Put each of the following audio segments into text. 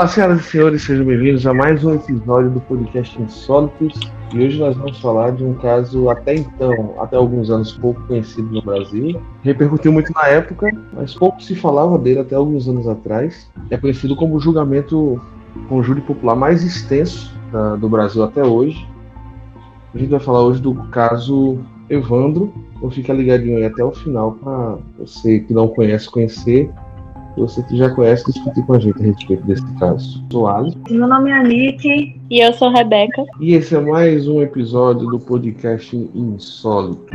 Olá, senhoras e senhores, sejam bem-vindos a mais um episódio do podcast Insólitos. E hoje nós vamos falar de um caso até então, até alguns anos, pouco conhecido no Brasil. Repercutiu muito na época, mas pouco se falava dele até alguns anos atrás. É conhecido como o julgamento com júri popular mais extenso da, do Brasil até hoje. A gente vai falar hoje do caso Evandro. Então fica ligadinho aí até o final para você que não conhece conhecer você que já conhece discutir com a gente a respeito desse caso. Sou Ali. Meu nome é Nick. E eu sou Rebeca. E esse é mais um episódio do podcast Insólito.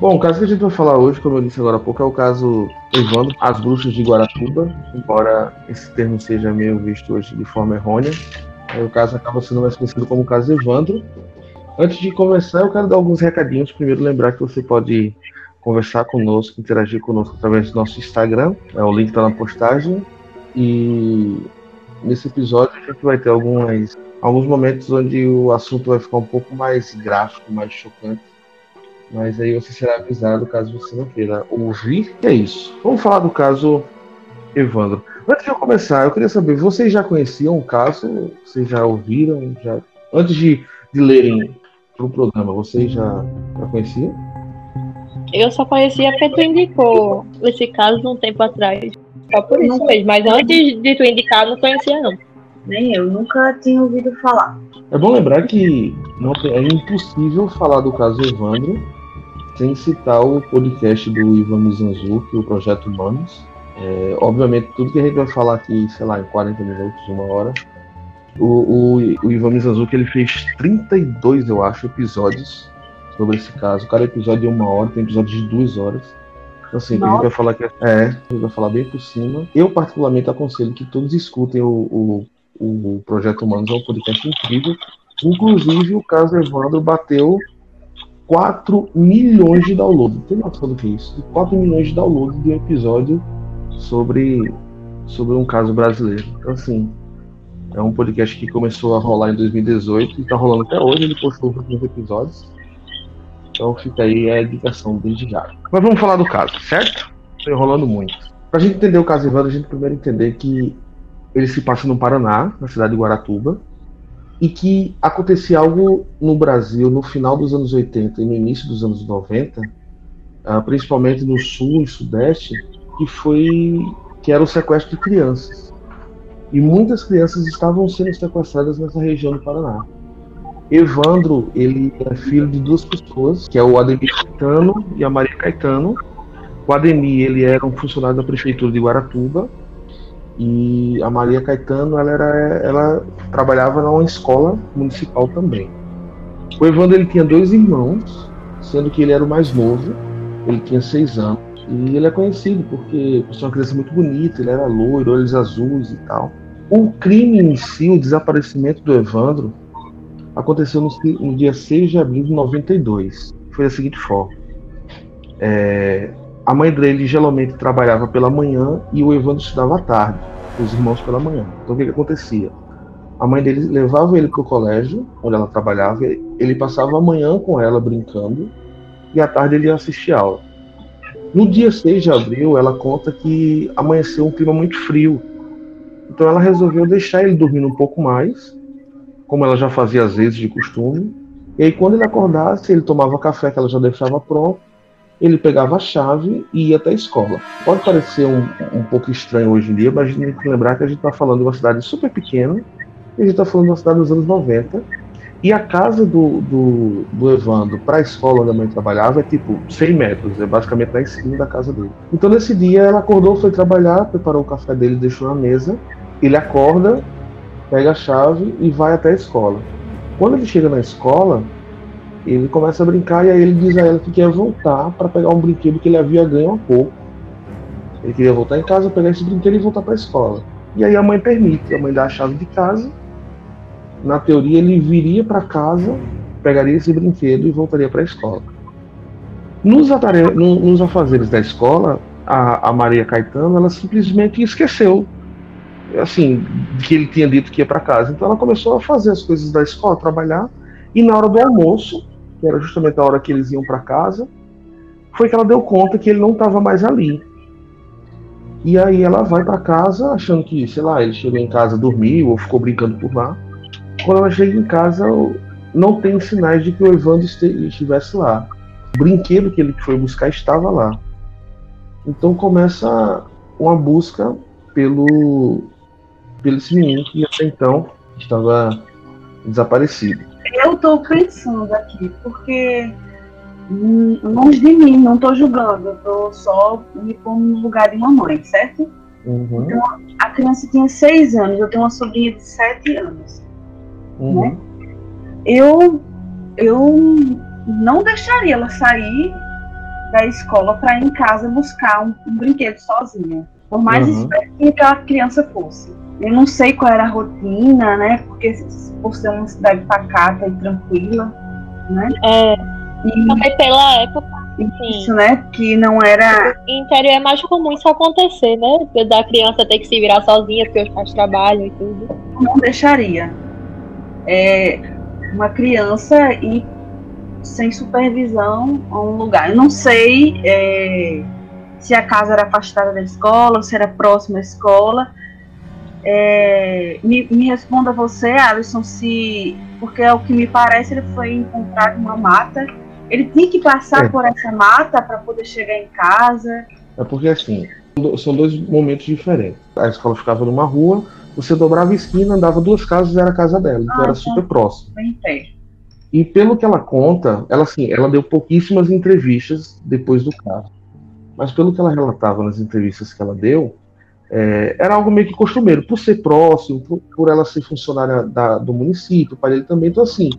Bom, o caso que a gente vai falar hoje, como eu disse agora há pouco, é o caso Evandro, as bruxas de Guaratuba, embora esse termo seja meio visto hoje de forma errônea. O caso acaba sendo mais conhecido como caso Evandro. Antes de começar, eu quero dar alguns recadinhos. Primeiro, lembrar que você pode conversar conosco, interagir conosco através do nosso Instagram. É, o link está na postagem. E nesse episódio a gente vai ter algumas, alguns momentos onde o assunto vai ficar um pouco mais gráfico, mais chocante mas aí você será avisado caso você não queira ouvir. E é isso. Vamos falar do caso Evandro. Antes de eu começar, eu queria saber, vocês já conheciam o caso? Vocês já ouviram? Já... Antes de, de lerem para o programa, vocês já, já conheciam? Eu só conhecia porque tu indicou esse caso um tempo atrás. Só por isso não, mesmo. Mas antes de tu indicar, não conhecia não. Nem eu, nunca tinha ouvido falar. É bom lembrar que não, é impossível falar do caso Evandro sem citar o podcast do Ivan Mizanzuki, o Projeto Humanos. É, obviamente, tudo que a gente vai falar aqui, sei lá, em 40 minutos, uma hora, o, o, o Ivan Mizanzuki ele fez 32, eu acho, episódios sobre esse caso. Cada episódio é uma hora, tem episódios de duas horas. Então, assim, a gente vai falar que é, a gente vai falar bem por cima. Eu, particularmente, aconselho que todos escutem o, o, o Projeto Humanos, é um podcast incrível. Inclusive, o caso Evandro bateu 4 milhões de downloads. Tem noção do que é isso? 4 milhões de downloads de um episódio sobre, sobre um caso brasileiro. Então, assim, é um podcast que começou a rolar em 2018 e está rolando até hoje. Ele postou os últimos episódios. Então fica aí a indicação desde já. Mas vamos falar do caso, certo? Estou enrolando muito. Para a gente entender o caso Evandro, a gente primeiro entender que ele se passa no Paraná, na cidade de Guaratuba e que acontecia algo no Brasil no final dos anos 80 e no início dos anos 90, uh, ah, principalmente no sul e sudeste, que foi que era o sequestro de crianças. E muitas crianças estavam sendo sequestradas nessa região do Paraná. Evandro, ele é filho de duas pessoas, que é o Ademir Caetano e a Maria Caetano. O Ademir, ele era um funcionário da prefeitura de Guaratuba e a Maria Caetano, ela, era, ela trabalhava numa escola municipal também. O Evandro ele tinha dois irmãos, sendo que ele era o mais novo, ele tinha seis anos. E ele é conhecido porque por ser uma criança muito bonita, ele era loiro, olhos azuis e tal. O crime em si, o desaparecimento do Evandro, aconteceu no, no dia 6 de abril de 92. Foi da seguinte forma. É, a mãe dele geralmente trabalhava pela manhã e o Evandro estudava à tarde, os irmãos pela manhã. Então o que, que acontecia? A mãe dele levava ele para o colégio, onde ela trabalhava, ele passava a manhã com ela brincando e à tarde ele ia assistir aula. No dia 6 de abril, ela conta que amanheceu um clima muito frio. Então ela resolveu deixar ele dormindo um pouco mais, como ela já fazia às vezes de costume. E aí quando ele acordasse, ele tomava café que ela já deixava pronto ele pegava a chave e ia até a escola. Pode parecer um, um pouco estranho hoje em dia, mas a gente tem que lembrar que a gente está falando de uma cidade super pequena, e a gente está falando de uma cidade dos anos 90, e a casa do, do, do Evandro para a escola onde a mãe trabalhava é tipo 100 metros, é basicamente na esquina da casa dele. Então nesse dia ela acordou, foi trabalhar, preparou o café dele, deixou na mesa, ele acorda, pega a chave e vai até a escola. Quando ele chega na escola, ele começa a brincar e aí ele diz a ela que quer voltar para pegar um brinquedo que ele havia ganho há pouco. Ele queria voltar em casa, pegar esse brinquedo e voltar para a escola. E aí a mãe permite, a mãe dá a chave de casa. Na teoria, ele viria para casa, pegaria esse brinquedo e voltaria para a escola. Nos, nos afazeres da escola, a, a Maria Caetano, ela simplesmente esqueceu assim, que ele tinha dito que ia para casa. Então ela começou a fazer as coisas da escola, trabalhar, E na hora do almoço, que era justamente a hora que eles iam para casa, foi que ela deu conta que ele não estava mais ali. E aí ela vai para casa achando que, sei lá, ele chegou em casa, dormiu ou ficou brincando por lá. Quando ela chega em casa, não tem sinais de que o Evandro estivesse lá. O brinquedo que ele foi buscar estava lá. Então começa uma busca pelo, pelo esse menino que até então estava desaparecido. Eu estou pensando aqui, porque longe de mim, não estou julgando, eu estou só me pondo no lugar de uma mãe, certo? Uhum. Então, a criança tinha seis anos, eu tenho uma sobrinha de sete anos. Uhum. Né? Eu, eu não deixaria ela sair da escola para ir em casa buscar um, um brinquedo sozinha, por mais uhum. espertinha que a criança fosse. Eu não sei qual era a rotina, né? Porque por ser uma cidade pacata e tranquila, né? É e também pela época. Isso, sim. né? Que não era. Em interior é mais comum isso acontecer, né? Da criança ter que se virar sozinha porque os pais trabalham e tudo. Não deixaria. É, uma criança ir sem supervisão a um lugar. Eu não sei é, se a casa era afastada da escola, se era próxima à escola. É, me, me, responda você, Alisson, se. Porque é o que me parece, ele foi encontrado uma mata ele tinha que passar é. por essa mata para poder chegar em casa. É porque assim, são dois momentos diferentes. A escola ficava numa rua, você dobrava a esquina, andava duas casas e era a casa dela, então ah, era super próximo. E pelo que ela conta, ela assim, ela deu pouquíssimas entrevistas depois do caso. Mas pelo que ela relatava nas entrevistas que ela deu, é, era algo meio que costumeiro, por ser próximo, por, por ela ser funcionária da, do município, o pai dele também, então assim,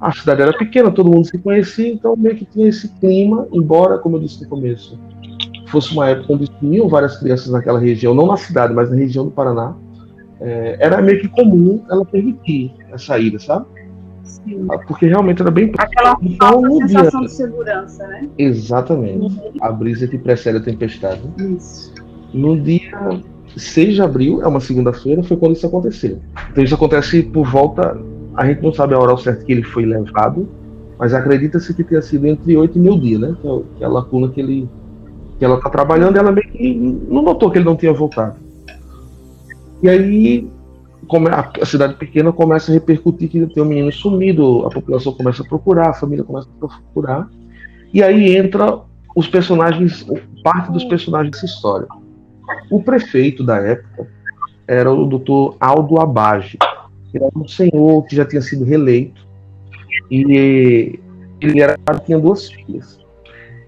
a cidade era pequena, todo mundo se conhecia, então meio que tinha esse clima, embora, como eu disse no começo, fosse uma época onde tinham várias crianças naquela região, não na cidade, mas na região do Paraná, é, era meio que comum ela permitir a saída, sabe? Sim. Porque realmente era bem Aquela então, sensação de segurança, né? Exatamente. Uhum. A brisa que precede a tempestade. Isso. No dia 6 de abril, é uma segunda-feira, foi quando isso aconteceu. Então isso acontece por volta a gente não sabe a hora certa que ele foi levado, mas acredita-se que tenha sido entre 8 e mil dias, né? Que é, que é a lacuna que ele que ela está trabalhando, ela meio que não notou que ele não tinha voltado. E aí a cidade pequena começa a repercutir que tem um menino sumido, a população começa a procurar, a família começa a procurar, e aí entra os personagens, parte dos personagens dessa história. O prefeito da época era o doutor Aldo Abage, era um senhor que já tinha sido reeleito e ele era, tinha duas filhas.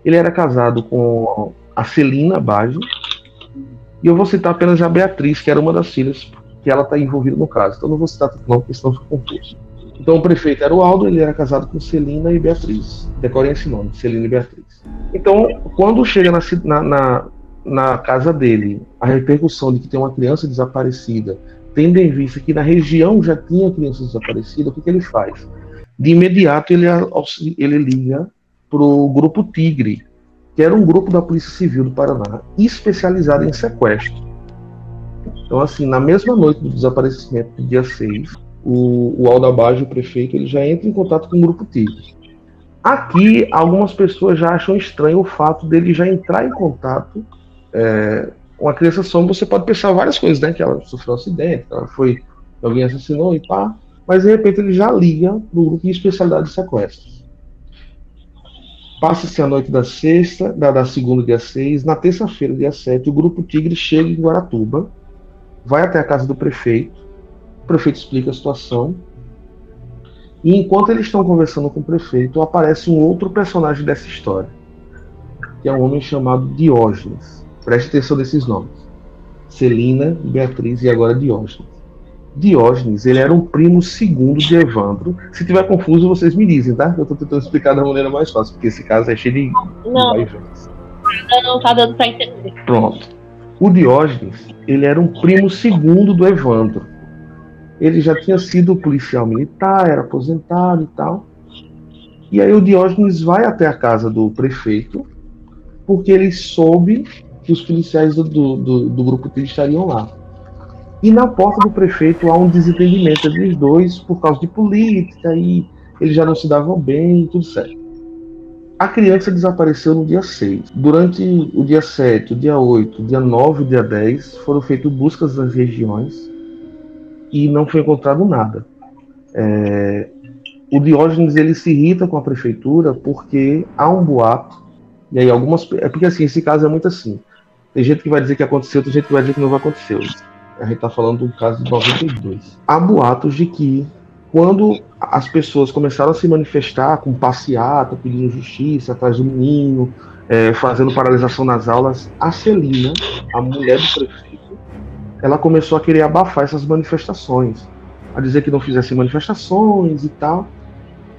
Ele era casado com a Celina Baggio e eu vou citar apenas a Beatriz, que era uma das filhas, que ela está envolvida no caso. Então não vou citar não, porque senão fica confuso. Então o prefeito era o Aldo, ele era casado com Celina e Beatriz. Decorem esse nome, Celina e Beatriz. Então, quando chega na, na, na casa dele a repercussão de que tem uma criança desaparecida tendo em vista que na região já tinha crianças desaparecidas, o que, que ele faz? De imediato ele, ele liga para o Grupo Tigre, que era um grupo da Polícia Civil do Paraná, especializado em sequestro. Então, assim, na mesma noite do desaparecimento, do dia 6, o, o Aldabage, o prefeito, ele já entra em contato com o Grupo Tigre. Aqui, algumas pessoas já acham estranho o fato dele já entrar em contato é, uma criança some, você pode pensar várias coisas, né? Que ela sofreu um acidente, ela foi. alguém assassinou e pá. Mas de repente ele já liga no grupo de especialidade de sequestros. Passa-se a noite da sexta, da, da segunda, dia 6. Na terça-feira, dia 7, o grupo Tigre chega em Guaratuba, vai até a casa do prefeito. O prefeito explica a situação. E enquanto eles estão conversando com o prefeito, aparece um outro personagem dessa história, que é um homem chamado Diógenes. Preste atenção nesses nomes. Celina, Beatriz e agora Diógenes. Diógenes, ele era um primo segundo de Evandro. Se tiver confuso, vocês me dizem, tá? Eu estou tentando explicar da maneira mais fácil, porque esse caso é cheio de. Não, não tá dando para entender. Pronto. O Diógenes, ele era um primo segundo do Evandro. Ele já tinha sido policial militar, era aposentado e tal. E aí o Diógenes vai até a casa do prefeito, porque ele soube que os policiais do, do, do, do grupo T estariam lá. E na porta do prefeito há um desentendimento entre os dois por causa de política e eles já não se davam bem, tudo certo. A criança desapareceu no dia 6. Durante o dia 7, o dia 8, o dia 9 e o dia 10 foram feitas buscas nas regiões e não foi encontrado nada. É, o Diógenes ele se irrita com a prefeitura porque há um boato, e aí algumas. É porque assim, esse caso é muito assim. Tem gente que vai dizer que aconteceu, tem gente que vai dizer que não aconteceu. A gente está falando do caso de 92. Há boatos de que quando as pessoas começaram a se manifestar com passeata, pedindo justiça atrás do menino, é, fazendo paralisação nas aulas, a Celina, a mulher do prefeito, ela começou a querer abafar essas manifestações, a dizer que não fizessem manifestações e tal.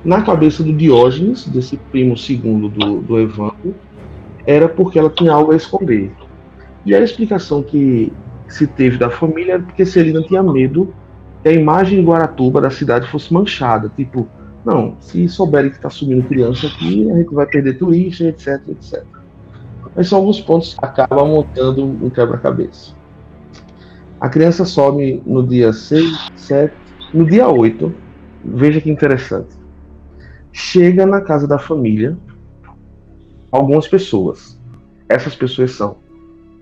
Na cabeça do Diógenes, desse primo segundo do, do Evandro, era porque ela tinha algo a esconder. E a explicação que se teve da família porque Celina tinha medo que a imagem de Guaratuba da cidade fosse manchada. Tipo, não, se souberem que está sumindo criança aqui, a gente vai perder turista, etc, etc. Mas são alguns pontos que acabam montando um quebra-cabeça. A criança some no dia 6, 7, no dia 8, veja que interessante. Chega na casa da família algumas pessoas. Essas pessoas são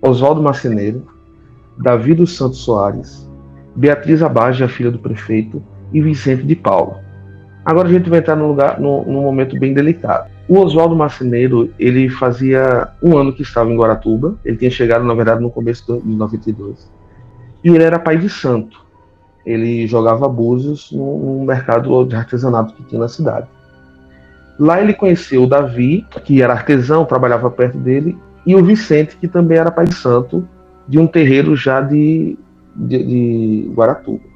Oswaldo Marceneiro, Davi dos Santos Soares, Beatriz Abage, a filha do prefeito, e Vicente de Paulo. Agora a gente vai entrar num, lugar, num, num momento bem delicado. O Oswaldo Marceneiro, ele fazia um ano que estava em Guaratuba, ele tinha chegado, na verdade, no começo de 92. E ele era pai de santo. Ele jogava búzios num mercado de artesanato que tinha na cidade. Lá ele conheceu o Davi, que era artesão, trabalhava perto dele, e o Vicente, que também era pai de santo, de um terreiro já de, de, de Guaratuba.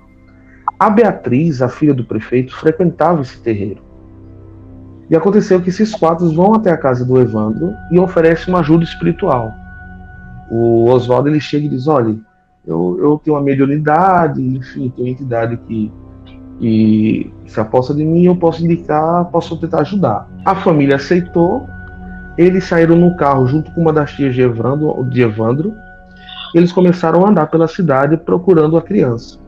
A Beatriz, a filha do prefeito, frequentava esse terreiro. E aconteceu que esses quatro vão até a casa do Evandro e oferecem uma ajuda espiritual. O Oswaldo ele chega e diz: Olha, eu, eu tenho uma mediunidade, enfim, tenho uma entidade que, que se aposta de mim, eu posso indicar, posso tentar ajudar. A família aceitou, eles saíram no carro junto com uma das tias de Evandro, de Evandro eles começaram a andar pela cidade procurando a criança.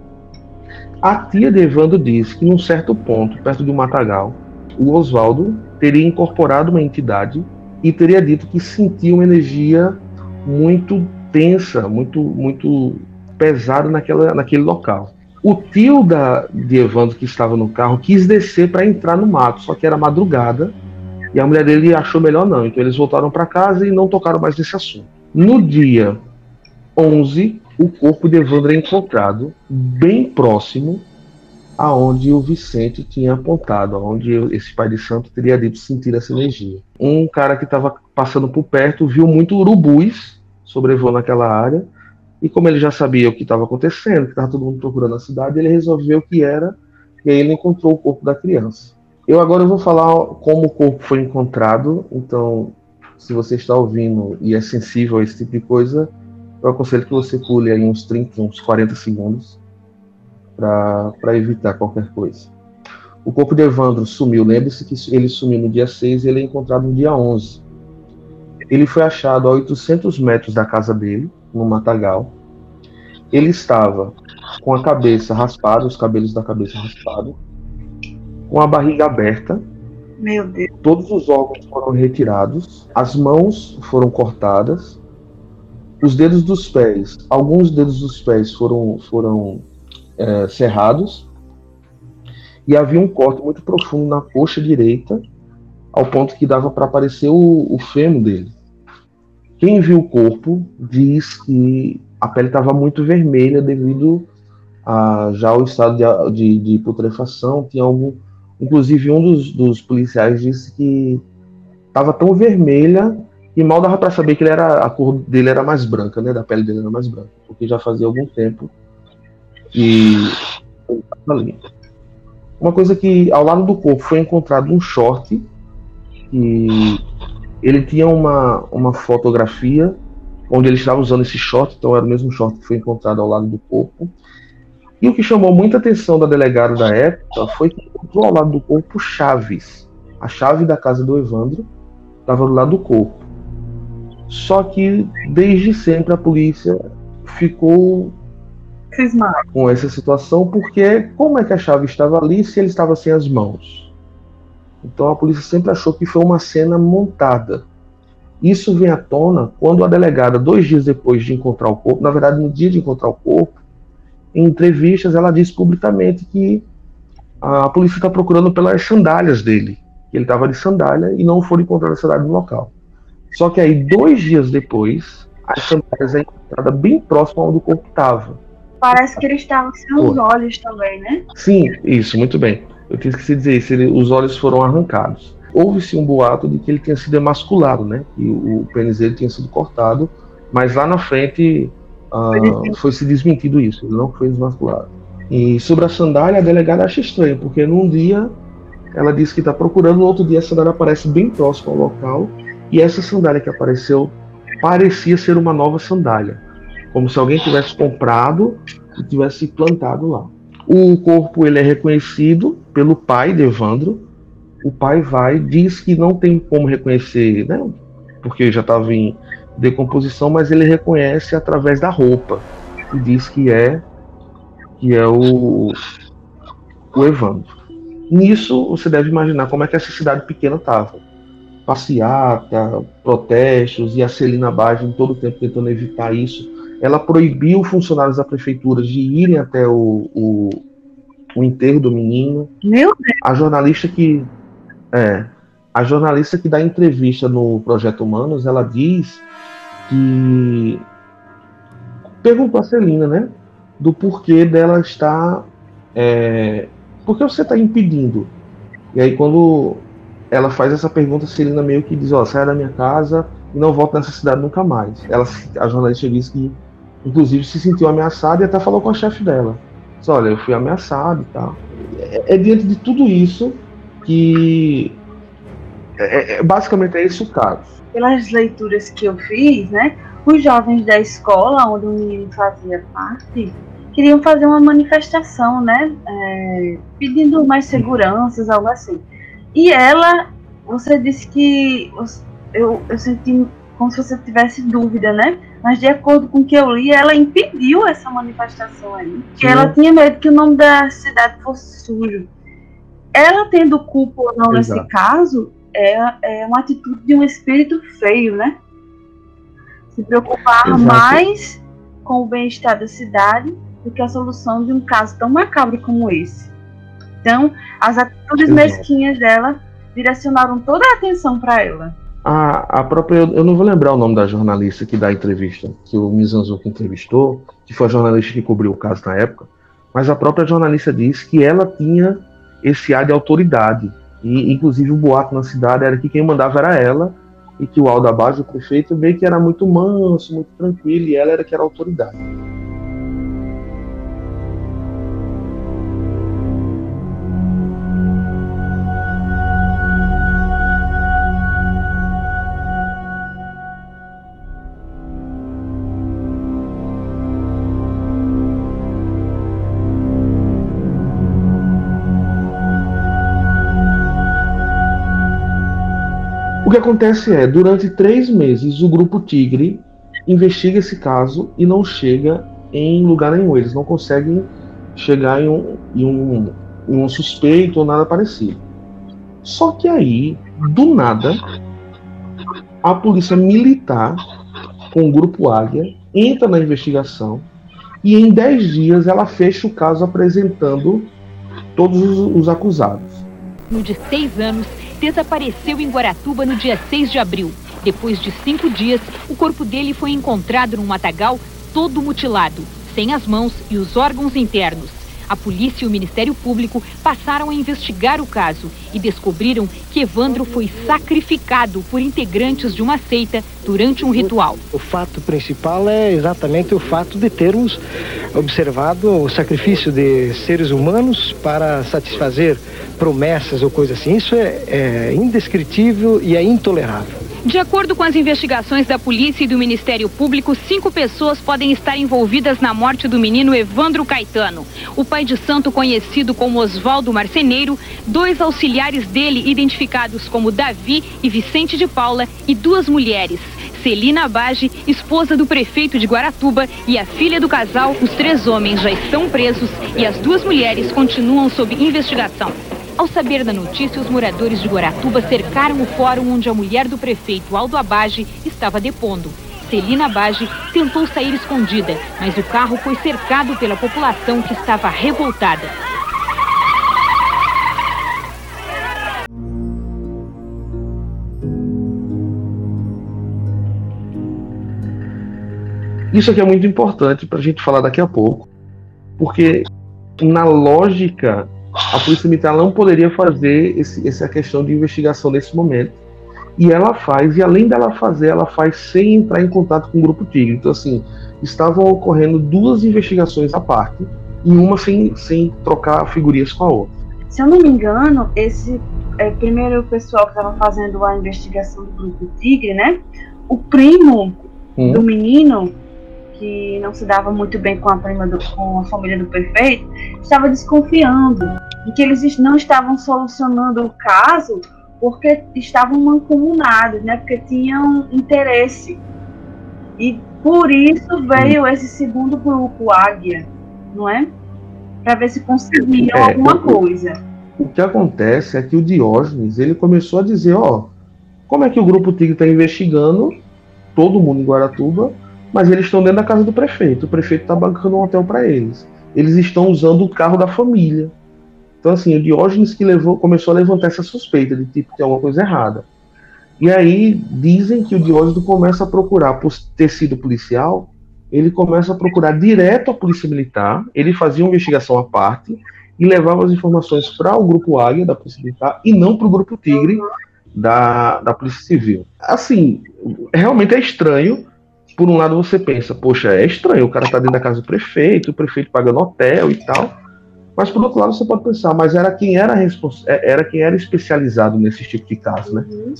A tia de Evandro diz que, num certo ponto, perto de um matagal, o Oswaldo teria incorporado uma entidade e teria dito que sentia uma energia muito tensa, muito, muito pesada naquela, naquele local. O tio da, de Evandro, que estava no carro, quis descer para entrar no mato, só que era madrugada e a mulher dele achou melhor não. Então eles voltaram para casa e não tocaram mais nesse assunto. No dia 11, o corpo de Evandro é encontrado bem próximo aonde o Vicente tinha apontado, aonde esse pai de santo teria dito sentir essa energia. Um cara que estava passando por perto viu muito urubus sobrevoando aquela área e como ele já sabia o que estava acontecendo, que estava todo mundo procurando a cidade, ele resolveu o que era e aí ele encontrou o corpo da criança. Eu agora vou falar como o corpo foi encontrado, então se você está ouvindo e é sensível a esse tipo de coisa, eu aconselho que você pule aí uns 30, uns 40 segundos para evitar qualquer coisa. O corpo de Evandro sumiu. Lembre-se que ele sumiu no dia 6 e ele é encontrado no dia 11. Ele foi achado a 800 metros da casa dele, no matagal. Ele estava com a cabeça raspada, os cabelos da cabeça raspados, com a barriga aberta. Meu Deus. Todos os órgãos foram retirados, as mãos foram cortadas os dedos dos pés, alguns dedos dos pés foram, foram é, cerrados e havia um corte muito profundo na coxa direita, ao ponto que dava para aparecer o, o fêmur dele. Quem viu o corpo diz que a pele estava muito vermelha devido a já o estado de, de, de putrefação. Tinha algum, inclusive um dos, dos policiais disse que estava tão vermelha e mal dava para saber que ele era, a cor dele era mais branca, né? Da pele dele era mais branca, porque já fazia algum tempo ali. Uma coisa que ao lado do corpo foi encontrado um short e ele tinha uma, uma fotografia onde ele estava usando esse short, então era o mesmo short que foi encontrado ao lado do corpo. E o que chamou muita atenção da delegada da época foi que encontrou ao lado do corpo chaves. A chave da casa do Evandro estava do lado do corpo. Só que desde sempre a polícia ficou com essa situação, porque como é que a chave estava ali se ele estava sem as mãos? Então a polícia sempre achou que foi uma cena montada. Isso vem à tona quando a delegada, dois dias depois de encontrar o corpo, na verdade no dia de encontrar o corpo, em entrevistas ela disse publicamente que a polícia está procurando pelas sandálias dele, que ele estava de sandália e não foram encontradas sandálias no local. Só que aí, dois dias depois, as sandálias é encontrada bem próximo onde o corpo estava. Parece que ele estava sem os olhos também, né? Sim, isso, muito bem. Eu tinha esquecido de dizer isso, ele, os olhos foram arrancados. Houve-se um boato de que ele tinha sido emasculado, né? Que o, o pênis dele tinha sido cortado, mas lá na frente uh, foi se desmentido isso, ele não foi emasculado. E sobre a sandália, a delegada acha estranho, porque num dia ela disse que está procurando, no outro dia a sandália aparece bem próximo ao local, e essa sandália que apareceu parecia ser uma nova sandália, como se alguém tivesse comprado e tivesse plantado lá. O corpo ele é reconhecido pelo pai de Evandro. O pai vai, diz que não tem como reconhecer, né? Porque já estava em decomposição, mas ele reconhece através da roupa e diz que é que é o, o Evandro. Nisso você deve imaginar como é que essa cidade pequena estava. Passeata, protestos e a Celina Bage em todo o tempo tentando evitar isso. Ela proibiu funcionários da prefeitura de irem até o, o, o enterro do menino. Meu Deus. A jornalista que é, a jornalista que dá entrevista no Projeto Humanos, ela diz que perguntou a Celina, né, do porquê dela estar, é, por que você está impedindo? E aí quando ela faz essa pergunta, a Celina meio que diz, ó, sai da minha casa e não volta nessa cidade nunca mais. Ela, a jornalista diz que, inclusive, se sentiu ameaçada e até falou com a chefe dela. Diz, olha, eu fui ameaçado e tal. É, é diante de tudo isso que é, é, basicamente é esse o caso. Pelas leituras que eu fiz, né, os jovens da escola onde o menino fazia parte queriam fazer uma manifestação, né, é, pedindo mais seguranças, algo assim. E ela, você disse que eu, eu senti como se você tivesse dúvida, né? Mas de acordo com o que eu li, ela impediu essa manifestação aí. Que ela tinha medo que o nome da cidade fosse sujo. Ela tendo culpa ou não Exato. nesse caso, é, é uma atitude de um espírito feio, né? Se preocupar Exato. mais com o bem-estar da cidade do que a solução de um caso tão macabro como esse. Então, as atitudes mesquinhas dela direcionaram toda a atenção para ela. A, a própria, eu não vou lembrar o nome da jornalista que dá a entrevista, que o Mizanzuki entrevistou, que foi a jornalista que cobriu o caso na época, mas a própria jornalista disse que ela tinha esse ar de autoridade. E, inclusive, o boato na cidade era que quem mandava era ela, e que o Alda Base, o prefeito, meio que era muito manso, muito tranquilo, e ela era que era autoridade. O que acontece é, durante três meses, o grupo Tigre investiga esse caso e não chega em lugar nenhum. Eles não conseguem chegar em um, em um, em um suspeito ou nada parecido. Só que aí, do nada, a polícia militar com o grupo Águia entra na investigação e em dez dias ela fecha o caso apresentando todos os, os acusados. No de seis anos, desapareceu em Guaratuba no dia 6 de abril. Depois de cinco dias, o corpo dele foi encontrado num matagal todo mutilado, sem as mãos e os órgãos internos. A polícia e o Ministério Público passaram a investigar o caso e descobriram que Evandro foi sacrificado por integrantes de uma seita durante um ritual. O fato principal é exatamente o fato de termos observado o sacrifício de seres humanos para satisfazer promessas ou coisa assim. Isso é, é indescritível e é intolerável. De acordo com as investigações da polícia e do Ministério Público, cinco pessoas podem estar envolvidas na morte do menino Evandro Caetano. O pai de santo, conhecido como Oswaldo Marceneiro, dois auxiliares dele, identificados como Davi e Vicente de Paula, e duas mulheres. Celina Abage, esposa do prefeito de Guaratuba, e a filha do casal, os três homens já estão presos e as duas mulheres continuam sob investigação. Ao saber da notícia, os moradores de Guaratuba cercaram o fórum onde a mulher do prefeito Aldo Abage estava depondo. Celina Abage tentou sair escondida, mas o carro foi cercado pela população que estava revoltada. Isso aqui é muito importante para a gente falar daqui a pouco, porque na lógica a polícia militar não poderia fazer esse, essa questão de investigação nesse momento. E ela faz, e além dela fazer, ela faz sem entrar em contato com o Grupo Tigre. Então, assim, estavam ocorrendo duas investigações à parte, e uma sem, sem trocar figurinhas com a outra. Se eu não me engano, esse é, primeiro pessoal que estava fazendo a investigação do Grupo Tigre, né? O primo hum. do menino que não se dava muito bem com a prima do, com a família do prefeito, estava desconfiando de que eles não estavam solucionando o caso porque estavam mancomunados, né? Porque tinham interesse. E por isso veio esse segundo grupo, Águia, não é? Para ver se conseguiam é, alguma coisa. O que acontece é que o Diógenes ele começou a dizer, ó, como é que o grupo Tigre está investigando todo mundo em Guaratuba mas eles estão dentro da casa do prefeito. O prefeito está bancando um hotel para eles. Eles estão usando o carro da família. Então, assim, o Diógenes que levou, começou a levantar essa suspeita de tipo tem alguma coisa errada. E aí dizem que o Diógenes começa a procurar, por ter sido policial, ele começa a procurar direto a polícia militar. Ele fazia uma investigação à parte e levava as informações para o grupo Águia da polícia militar e não para o grupo Tigre da, da polícia civil. Assim, realmente é estranho por um lado você pensa, poxa, é estranho, o cara tá dentro da casa do prefeito, o prefeito pagando hotel e tal. Mas por outro lado você pode pensar, mas era quem era é, era quem era especializado nesse tipo de caso, né? Uhum.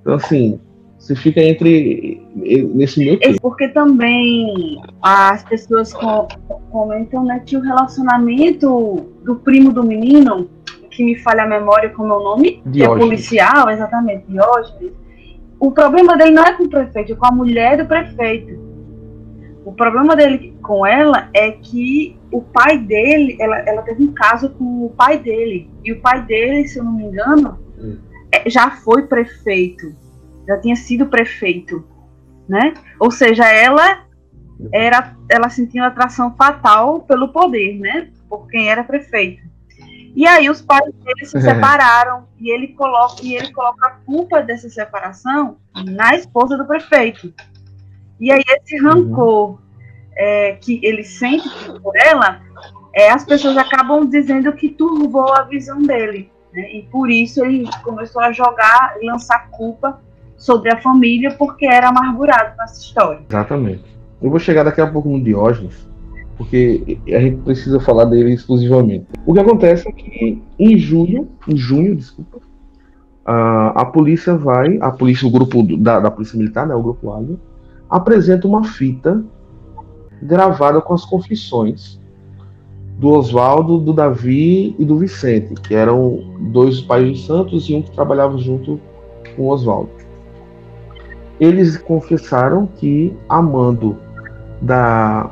Então assim, você fica entre nesse meio tempo. É porque também as pessoas comentam né, que o relacionamento do primo do menino, que me falha a memória com o meu nome, Diógenes. que é policial, exatamente, Diógenes, o problema dele não é com o prefeito, é com a mulher do prefeito. O problema dele com ela é que o pai dele, ela, ela teve um caso com o pai dele. E o pai dele, se eu não me engano, hum. é, já foi prefeito. Já tinha sido prefeito. Né? Ou seja, ela era ela sentia uma atração fatal pelo poder, né? Por quem era prefeito. E aí os pais dele se separaram e ele coloca e ele coloca a culpa dessa separação na esposa do prefeito. E aí esse rancor é, que ele sente por ela, é, as pessoas acabam dizendo que turvou a visão dele. Né? E por isso ele começou a jogar, lançar culpa sobre a família porque era amargurado com essa história. Exatamente. Eu vou chegar daqui a pouco no Diógenes, porque a gente precisa falar dele exclusivamente. O que acontece é que em julho, em junho, desculpa, a, a polícia vai, a polícia, o grupo da, da polícia militar, né, o grupo Águia, apresenta uma fita gravada com as confissões do Oswaldo, do Davi e do Vicente, que eram dois pais de santos e um que trabalhava junto com Oswaldo. Eles confessaram que, amando da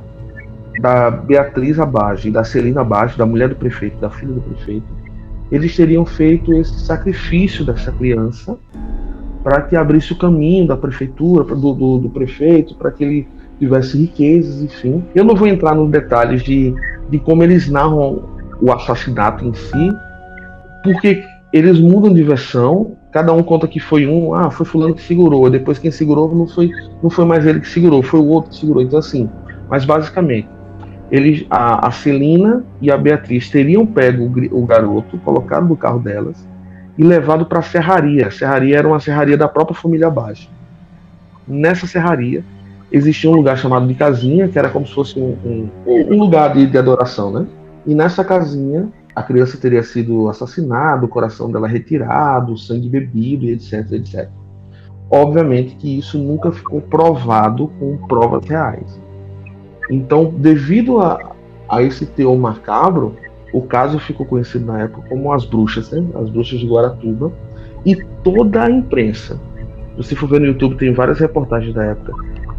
da Beatriz Abage da Celina Abage, da mulher do prefeito, da filha do prefeito, eles teriam feito esse sacrifício dessa criança para que abrisse o caminho da prefeitura, do, do, do prefeito, para que ele tivesse riquezas, enfim. Eu não vou entrar nos detalhes de, de como eles narram o assassinato em si, porque eles mudam de versão, cada um conta que foi um, ah, foi fulano que segurou, depois quem segurou não foi, não foi mais ele que segurou, foi o outro que segurou. Então assim, mas basicamente, eles, a, a Celina e a Beatriz teriam pego o, o garoto, colocado no carro delas e levado para a serraria. A serraria era uma serraria da própria família Baixa. Nessa serraria existia um lugar chamado de casinha, que era como se fosse um, um, um lugar de, de, adoração, né? E nessa casinha a criança teria sido assassinada, o coração dela retirado, o sangue bebido, etc, etc. Obviamente que isso nunca ficou provado com provas reais. Então, devido a, a esse teor macabro, o caso ficou conhecido na época como as bruxas, né? as bruxas de Guaratuba, e toda a imprensa. Se for ver no YouTube, tem várias reportagens da época.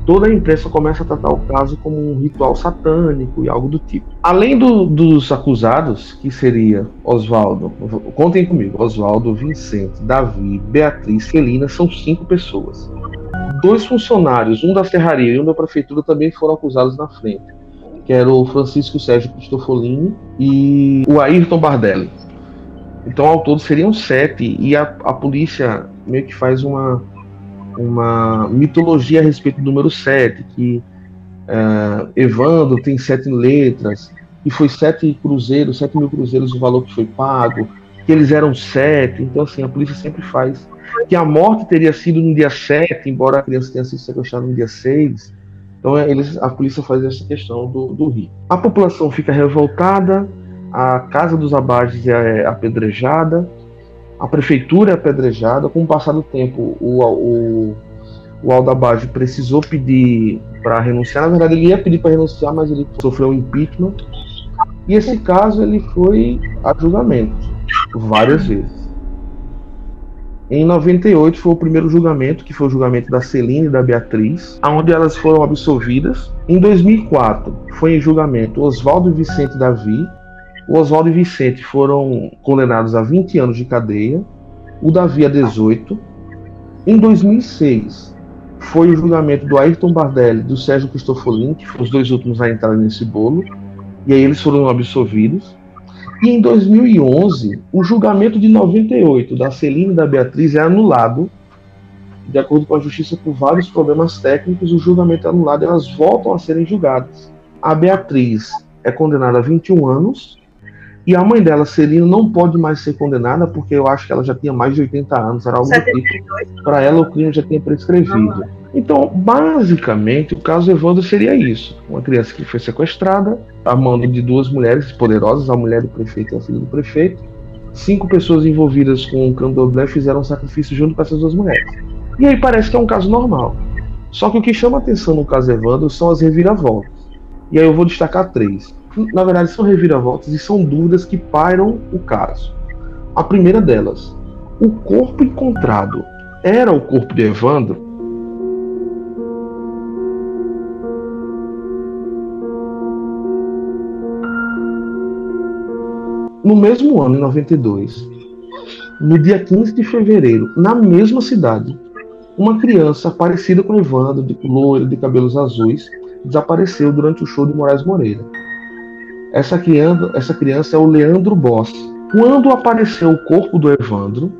toda a imprensa começa a tratar o caso como um ritual satânico e algo do tipo. Além do, dos acusados, que seria Oswaldo, contem comigo, Oswaldo, Vicente, Davi, Beatriz, Celina, são cinco pessoas. Dois funcionários, um da serraria e um da prefeitura, também foram acusados na frente, que era o Francisco Sérgio Cristofolini e o Ayrton Bardelli. Então, ao todo seriam sete, e a, a polícia meio que faz uma uma mitologia a respeito do número 7, que uh, Evandro tem sete letras, e foi sete cruzeiros, sete mil cruzeiros o valor que foi pago, que eles eram sete, então assim, a polícia sempre faz. Que a morte teria sido no dia 7, embora a criança tenha sido sequestrada no dia 6. Então é, eles, a polícia faz essa questão do, do rio. A população fica revoltada, a casa dos abages é apedrejada, a prefeitura é apedrejada. Com o passar do tempo, o, o, o Aldabage precisou pedir para renunciar. Na verdade, ele ia pedir para renunciar, mas ele sofreu um impeachment. E esse caso ele foi a julgamento várias vezes. Em 98 foi o primeiro julgamento, que foi o julgamento da Celine e da Beatriz, onde elas foram absolvidas. Em 2004 foi em julgamento Oswaldo e Vicente Davi, o Oswaldo e Vicente foram condenados a 20 anos de cadeia, o Davi a 18. Em 2006, foi o julgamento do Ayrton Bardelli e do Sérgio Cristofolini, que foram os dois últimos a entrar nesse bolo, e aí eles foram absolvidos. E em 2011, o julgamento de 98 da Celina e da Beatriz é anulado. De acordo com a justiça, por vários problemas técnicos, o julgamento é anulado e elas voltam a serem julgadas. A Beatriz é condenada a 21 anos e a mãe dela, Celina, não pode mais ser condenada porque eu acho que ela já tinha mais de 80 anos, era algo tipo. Para ela, o crime já tinha prescrevido. Então, basicamente, o caso Evandro seria isso: uma criança que foi sequestrada, a mando de duas mulheres poderosas, a mulher do prefeito e a filha do prefeito. Cinco pessoas envolvidas com o candomblé fizeram um sacrifício junto com essas duas mulheres. E aí parece que é um caso normal. Só que o que chama atenção no caso Evandro são as reviravoltas. E aí eu vou destacar três na verdade, são reviravoltas e são dúvidas que pairam o caso. A primeira delas, o corpo encontrado era o corpo de Evandro? No mesmo ano, em 92, no dia 15 de fevereiro, na mesma cidade, uma criança parecida com Evandro, de de cabelos azuis, desapareceu durante o show de Moraes Moreira. Essa criança, essa criança é o Leandro Boss. Quando apareceu o corpo do Evandro,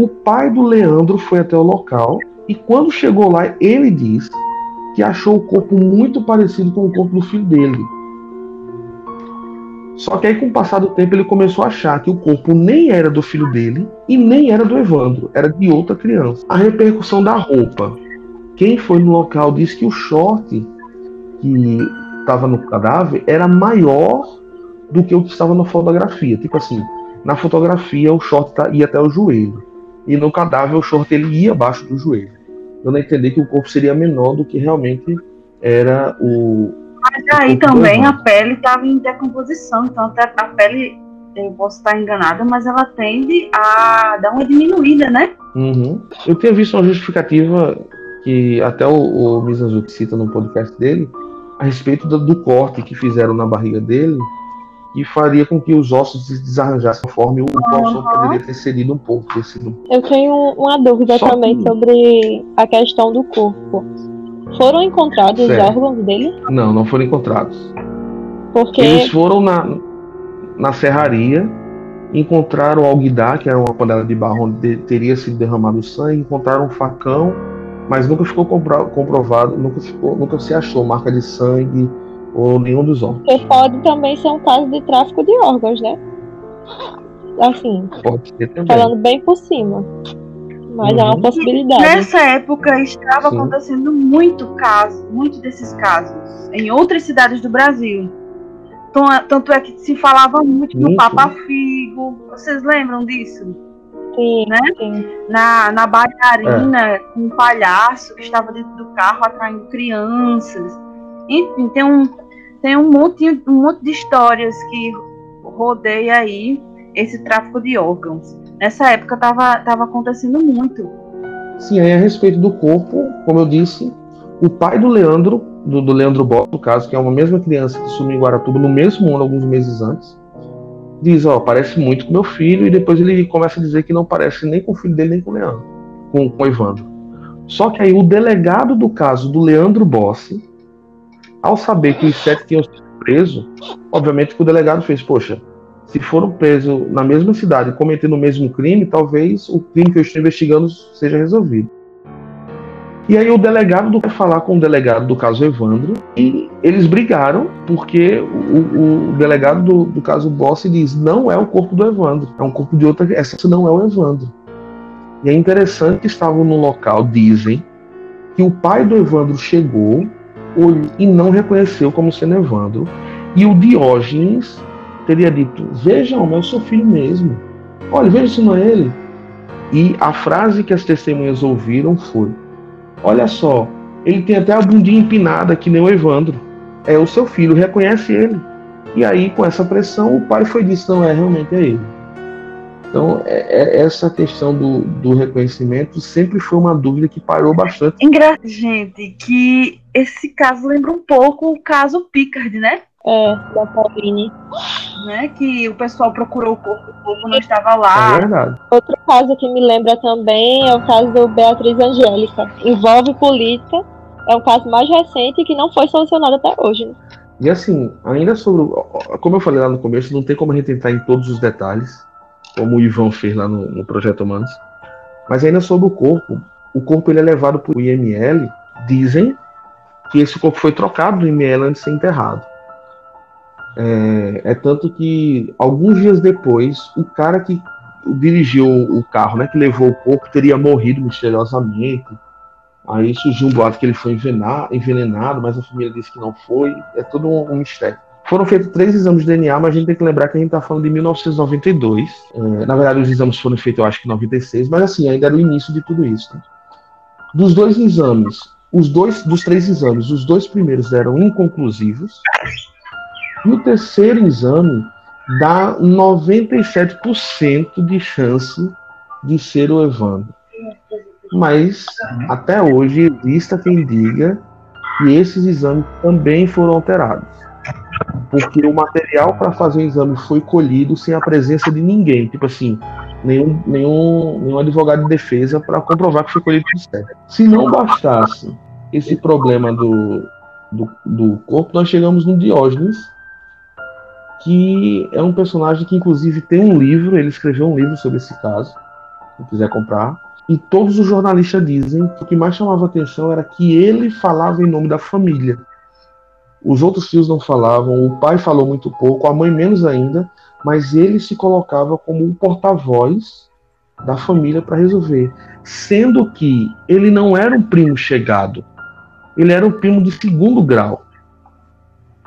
o pai do Leandro foi até o local e quando chegou lá, ele diz que achou o corpo muito parecido com o corpo do filho dele. Só que aí, com o passar do tempo, ele começou a achar que o corpo nem era do filho dele e nem era do Evandro, era de outra criança. A repercussão da roupa. Quem foi no local disse que o short que estava no cadáver era maior do que o que estava na fotografia. Tipo assim, na fotografia o short tá, ia até o joelho. E no cadáver o short ele ia abaixo do joelho. Eu não entendi que o corpo seria menor do que realmente era o. Mas aí também a pele estava em decomposição, então até a pele, eu posso estar enganada, mas ela tende a dar uma diminuída, né? Uhum. Eu tinha visto uma justificativa que até o, o Mizanzuki cita no podcast dele, a respeito do, do, corte que fizeram na barriga dele e faria com que os ossos se desarranjassem conforme o uhum. poderia ter cedido um pouco. Ter sido... Eu tenho uma dúvida Só também que... sobre a questão do corpo. Foram encontrados certo. os órgãos dele? Não, não foram encontrados. Porque... Eles foram na, na serraria, encontraram o alguidar, que era uma panela de barro onde teria sido derramado sangue, encontraram um facão mas nunca ficou comprovado, nunca, ficou, nunca se achou marca de sangue ou nenhum dos órgãos. Porque pode também ser um caso de tráfico de órgãos, né? Assim, pode ser também. falando bem por cima. Mas uhum. é uma uhum. possibilidade. Nessa época estava Sim. acontecendo muito caso, muitos desses casos, em outras cidades do Brasil. Tanto é que se falava muito do Papa Figo. Vocês lembram disso? Sim, né? Sim. Na, na bailarina é. com um palhaço que estava dentro do carro atraindo crianças. Enfim, tem um, tem um monte, um monte de histórias que rodeia aí esse tráfico de órgãos. Nessa época estava tava acontecendo muito. Sim, aí a respeito do corpo, como eu disse, O pai do Leandro, do, do Leandro Bob, no caso, que é uma mesma criança que sumiu em Guaratuba no mesmo ano, alguns meses antes, diz, ó, parece muito com meu filho, e depois ele começa a dizer que não parece nem com o filho dele, nem com o Leandro, com, com o Evandro. Só que aí o delegado do caso do Leandro Bossi, ao saber que os sete tinham sido presos, obviamente que o delegado fez, poxa, se foram presos na mesma cidade cometendo o mesmo crime, talvez o crime que eu estou investigando seja resolvido. E aí o delegado do falar com o delegado do caso Evandro e eles brigaram porque o, o delegado do, do, caso Bossi diz não é o corpo do Evandro, é um corpo de outra, essa não é o Evandro. E é interessante que estavam no local, dizem que o pai do Evandro chegou e não reconheceu como sendo Evandro. E o Diógenes teria dito: Vejam, o seu filho mesmo. Olha, veja se não é ele. E a frase que as testemunhas ouviram foi: Olha só, ele tem até a bundinha empinada, que nem o Evandro. É o seu filho, reconhece ele. E aí, com essa pressão, o pai foi disse: Não, é realmente é ele. Então, é, é, essa questão do, do reconhecimento sempre foi uma dúvida que parou bastante. Engraçado, gente, que esse caso lembra um pouco o caso Pickard, né? É, da Pauline. Né, que o pessoal procurou o corpo, o corpo não estava lá. É verdade. Outro caso que me lembra também é o caso do Beatriz Angélica. Envolve política, é um caso mais recente que não foi solucionado até hoje. Né? E assim, ainda sobre. Como eu falei lá no começo, não tem como a gente entrar em todos os detalhes, como o Ivan fez lá no, no Projeto Humanos. Mas ainda sobre o corpo, o corpo ele é levado para o IML, dizem que esse corpo foi trocado do IML antes de ser enterrado. É, é, tanto que alguns dias depois, o cara que dirigiu o carro, né, que levou o corpo, teria morrido misteriosamente. Aí surgiu um boato que ele foi envenenado, mas a família disse que não foi. É todo um, um mistério. Foram feitos três exames de DNA, mas a gente tem que lembrar que a gente está falando de 1992. É, na verdade, os exames foram feitos, eu acho que em 96, mas assim, ainda era o início de tudo isso. Né? Dos dois exames, os dois dos três exames, os dois primeiros eram inconclusivos. E o terceiro exame dá 97% de chance de ser o Evandro. Mas até hoje exista quem diga que esses exames também foram alterados. Porque o material para fazer o exame foi colhido sem a presença de ninguém. Tipo assim, nenhum, nenhum, nenhum advogado de defesa para comprovar que foi colhido certo. Se não bastasse esse problema do, do, do corpo, nós chegamos no Diógenes, que é um personagem que inclusive tem um livro, ele escreveu um livro sobre esse caso, quem quiser comprar. E todos os jornalistas dizem que o que mais chamava atenção era que ele falava em nome da família. Os outros filhos não falavam, o pai falou muito pouco, a mãe menos ainda, mas ele se colocava como um porta-voz da família para resolver. Sendo que ele não era um primo chegado, ele era um primo de segundo grau.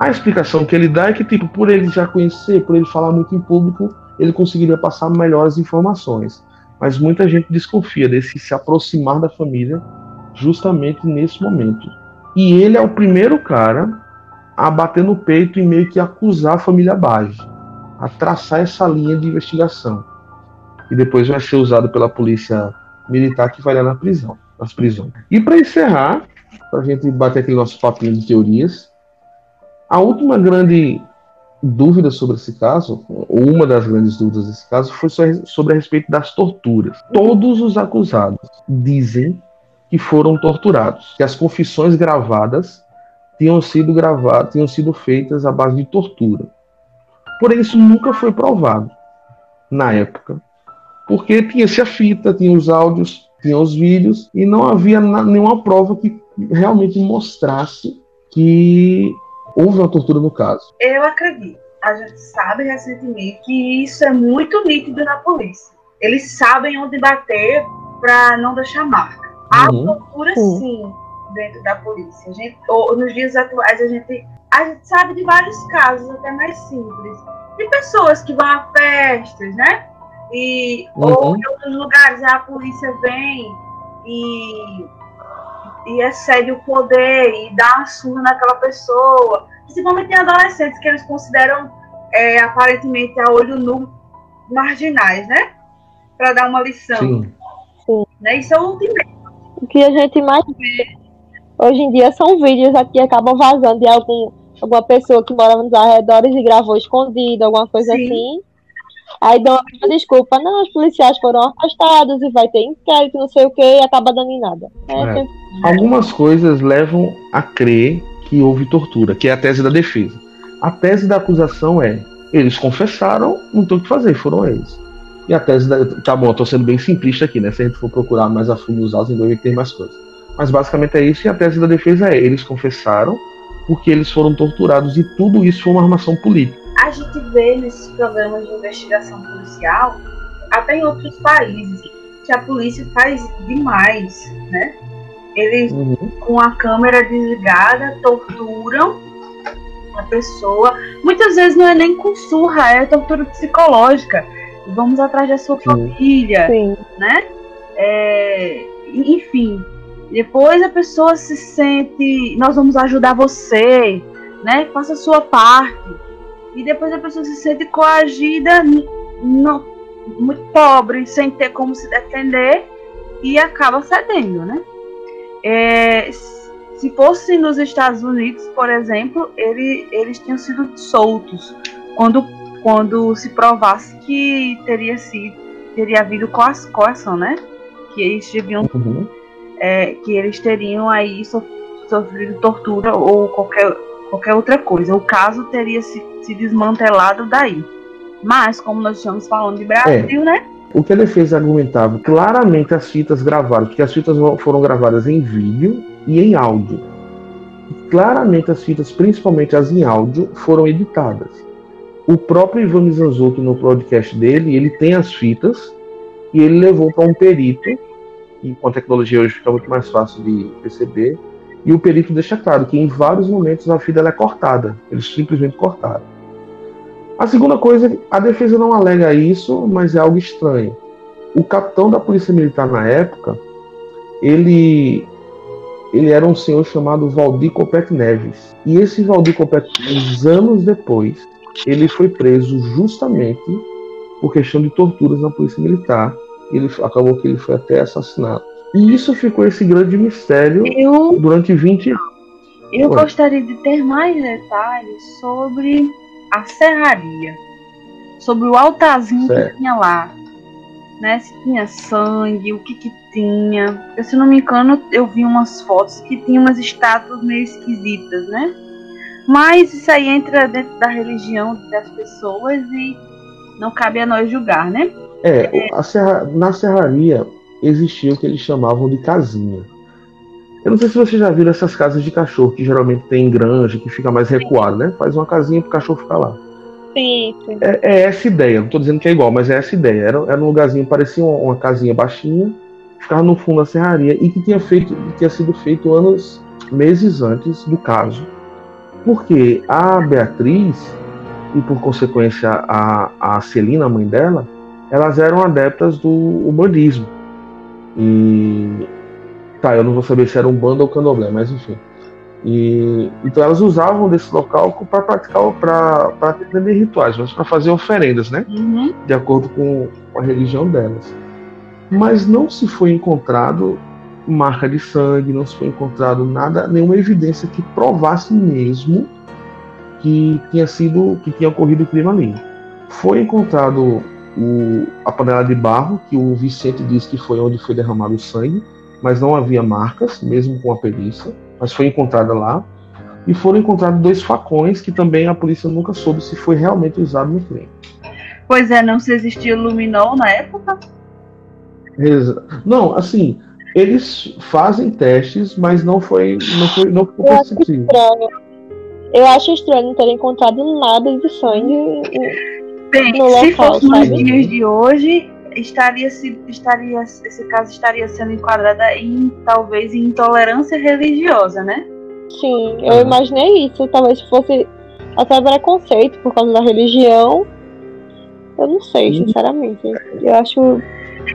A explicação que ele dá é que, tipo, por ele já conhecer, por ele falar muito em público, ele conseguiria passar melhores informações. Mas muita gente desconfia desse se aproximar da família justamente nesse momento. E ele é o primeiro cara a bater no peito e meio que acusar a família Bage, a traçar essa linha de investigação. E depois vai ser usado pela polícia militar que vai lá na prisão, nas prisões. E para encerrar, para a gente bater aquele nosso papinho de teorias, a última grande dúvida sobre esse caso, ou uma das grandes dúvidas desse caso, foi sobre a respeito das torturas. Todos os acusados dizem que foram torturados, que as confissões gravadas tinham sido gravadas, tinham sido feitas à base de tortura. Porém, isso nunca foi provado na época, porque tinha-se a fita, tinha os áudios, tinha os vídeos e não havia nenhuma prova que realmente mostrasse que houve uma tortura no caso. Eu acredito. A gente sabe recentemente que isso é muito nítido na polícia. Eles sabem onde bater para não deixar marca. Há uhum. tortura uhum. sim dentro da polícia. A gente, ou, nos dias atuais a gente, a gente sabe de vários casos, até mais simples, de pessoas que vão a festas, né? E, uhum. Ou em outros lugares a polícia vem e e excede o poder e dá uma surra naquela pessoa. Principalmente em adolescentes que eles consideram é, aparentemente a olho nu marginais, né? Para dar uma lição. Sim. Sim. Né? Isso é o ultimate. O que a gente mais vê hoje em dia são vídeos aqui que acabam vazando de algum, alguma pessoa que morava nos arredores e gravou escondido, alguma coisa Sim. assim. Aí dão uma desculpa, não, os policiais foram afastados e vai ter inquérito, não sei o que, e acaba dando em nada. É, é. Sempre... Algumas coisas levam a crer que houve tortura, que é a tese da defesa. A tese da acusação é: eles confessaram, não tem o que fazer, foram eles. E a tese da. Tá bom, eu tô sendo bem simplista aqui, né? Se a gente for procurar mais a fundo os autos, ainda vai ter mais coisas. Mas basicamente é isso, e a tese da defesa é: eles confessaram porque eles foram torturados e tudo isso foi uma armação política. A gente vê nesses programas de investigação policial, até em outros países, que a polícia faz demais, né? Eles, uhum. com a câmera desligada, torturam a pessoa. Muitas vezes não é nem com surra, é tortura psicológica. Vamos atrás da sua Sim. família, Sim. né? É, enfim, depois a pessoa se sente, nós vamos ajudar você, né? Faça a sua parte. E depois a pessoa se sente coagida, no, muito pobre, sem ter como se defender e acaba cedendo, né? É, se fosse nos Estados Unidos, por exemplo, ele, eles tinham sido soltos quando, quando se provasse que teria sido teria havido coação, né? Que eles deviam uhum. é, que eles teriam aí sofrido tortura ou qualquer, qualquer outra coisa. O caso teria se, se desmantelado daí. Mas, como nós estamos falando de Brasil, é. né? O que a defesa argumentava, claramente as fitas gravadas, porque as fitas foram gravadas em vídeo e em áudio. Claramente as fitas, principalmente as em áudio, foram editadas. O próprio Ivan Mizanzuki, no podcast dele, ele tem as fitas e ele levou para um perito, e com a tecnologia hoje fica muito mais fácil de perceber, e o perito deixa claro que em vários momentos a fita é cortada, eles simplesmente cortaram. A segunda coisa, a defesa não alega isso, mas é algo estranho. O capitão da Polícia Militar na época, ele ele era um senhor chamado Valdir Copete Neves. E esse Valdir Copete Neves, anos depois, ele foi preso justamente por questão de torturas na Polícia Militar. Ele acabou que ele foi até assassinado. E isso ficou esse grande mistério eu, durante 20 anos. Eu Foi. gostaria de ter mais detalhes sobre a serraria, sobre o altarzinho certo. que tinha lá, né? Se tinha sangue, o que que tinha. Eu, se não me engano, eu vi umas fotos que tinha umas estátuas meio esquisitas, né? Mas isso aí entra dentro da religião das pessoas e não cabe a nós julgar, né? É, é. Serra, na serraria existia o que eles chamavam de casinha. Eu não sei se vocês já viram essas casas de cachorro, que geralmente tem granja, que fica mais recuado, né? Faz uma casinha para o cachorro ficar lá. Sim, sim. É, é, essa ideia, não estou dizendo que é igual, mas é essa ideia. Era, era um lugarzinho, parecia uma, uma casinha baixinha, ficava no fundo da serraria e que tinha, feito, tinha sido feito anos, meses antes do caso. Porque a Beatriz, e por consequência a, a Celina, a mãe dela, elas eram adeptas do humanismo. E Tá, eu não vou saber se era um bando ou candomblé, mas enfim. E, então elas usavam desse local para praticar, para atender rituais, mas para fazer oferendas, né? Uhum. De acordo com a religião delas. Mas não se foi encontrado marca de sangue, não se foi encontrado nada, nenhuma evidência que provasse mesmo que tinha sido, que tinha ocorrido o crime ali. Foi encontrado o, a panela de barro, que o Vicente disse que foi onde foi derramado o sangue, mas não havia marcas, mesmo com a perícia, mas foi encontrada lá. E foram encontrados dois facões que também a polícia nunca soube se foi realmente usado no crime. Pois é, não se existia luminol na época? Não, assim, eles fazem testes, mas não foi, não foi, não foi Eu acho estranho. Eu acho estranho não ter encontrado nada de sangue Bem, no se local, fosse nos dias de hoje, estaria, se, estaria esse caso estaria sendo enquadrado em talvez em intolerância religiosa, né? Sim, eu imaginei isso. Talvez fosse até preconceito por causa da religião. Eu não sei, sinceramente. Eu acho.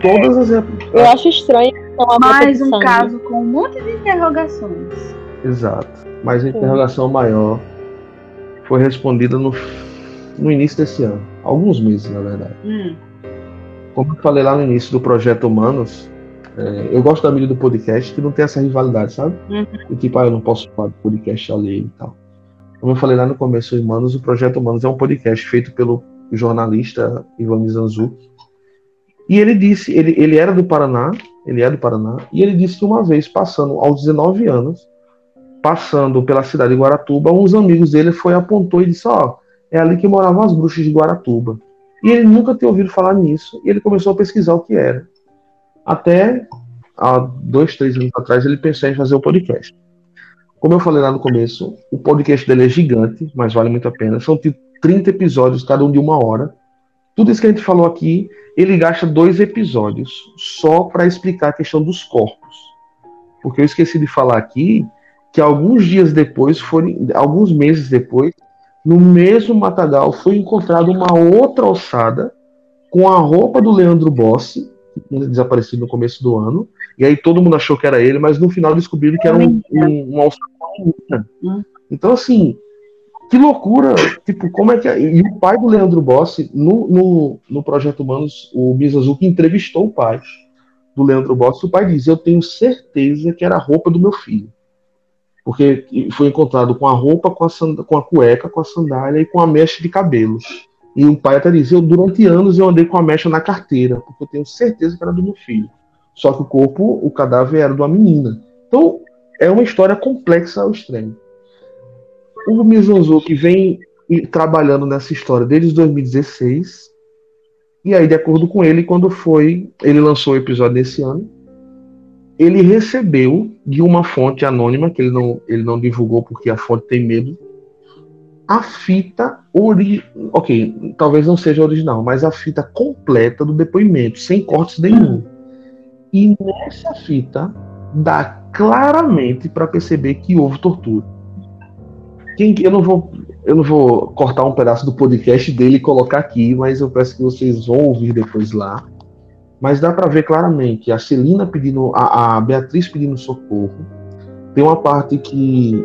Todas as Eu acho estranho. Mais um caso com um monte de interrogações. Exato. Mas a interrogação Sim. maior foi respondida no, no início desse ano. Alguns meses, na verdade. Hum. Como eu falei lá no início do projeto Humanos, É, eu gosto da mídia do podcast que não tem essa rivalidade, sabe? Uhum. E tipo, ah, eu não posso falar do podcast alheio e tal. Como eu falei lá no começo, Humanos, o Projeto Humanos é um podcast feito pelo jornalista Ivan Mizanzuki. E ele disse, ele, ele era do Paraná, ele é do Paraná, e ele disse que uma vez, passando aos 19 anos, passando pela cidade de Guaratuba, uns amigos dele foi apontou e disse, ó, oh, é ali que moravam as bruxas de Guaratuba. E ele nunca tinha ouvido falar nisso, e ele começou a pesquisar o que era. Até há dois, três anos atrás, ele pensou em fazer o podcast. Como eu falei lá no começo, o podcast dele é gigante, mas vale muito a pena. São 30 episódios, cada um de uma hora. Tudo isso que a gente falou aqui, ele gasta dois episódios só para explicar a questão dos corpos. Porque eu esqueci de falar aqui que alguns dias depois, foram, alguns meses depois, no mesmo matagal foi encontrada uma outra ossada com a roupa do Leandro Bossi, desaparecido no começo do ano, e aí todo mundo achou que era ele, mas no final descobriram que era um, um, uma ossada menina. Hum. Então, assim, que loucura! Tipo, como é que. É? E o pai do Leandro Bossi, no, no, no Projeto Humanos, o Mizazuki entrevistou o pai do Leandro Bossi. O pai diz: Eu tenho certeza que era a roupa do meu filho porque foi encontrado com a roupa, com a, com a cueca, com a sandália e com a mecha de cabelo. E o pai até dizia, durante anos eu andei com a mecha na carteira, porque eu tenho certeza que era do meu filho. Só que o corpo, o cadáver era de uma menina. Então, é uma história complexa ao extremo. O Mizanzuki vem trabalhando nessa história desde 2016. E aí, de acordo com ele, quando foi. Ele lançou o episódio nesse ano ele recebeu de uma fonte anônima, que ele não, ele não divulgou porque a fonte tem medo, a fita original. Ok, talvez não seja original, mas a fita completa do depoimento, sem cortes nenhum. E nessa fita dá claramente para perceber que houve tortura. Quem, eu não vou eu não vou cortar um pedaço do podcast dele e colocar aqui, mas eu peço que vocês vão ouvir depois lá mas dá para ver claramente a Celina pedindo, a, a, Beatriz pedindo socorro. Tem uma parte que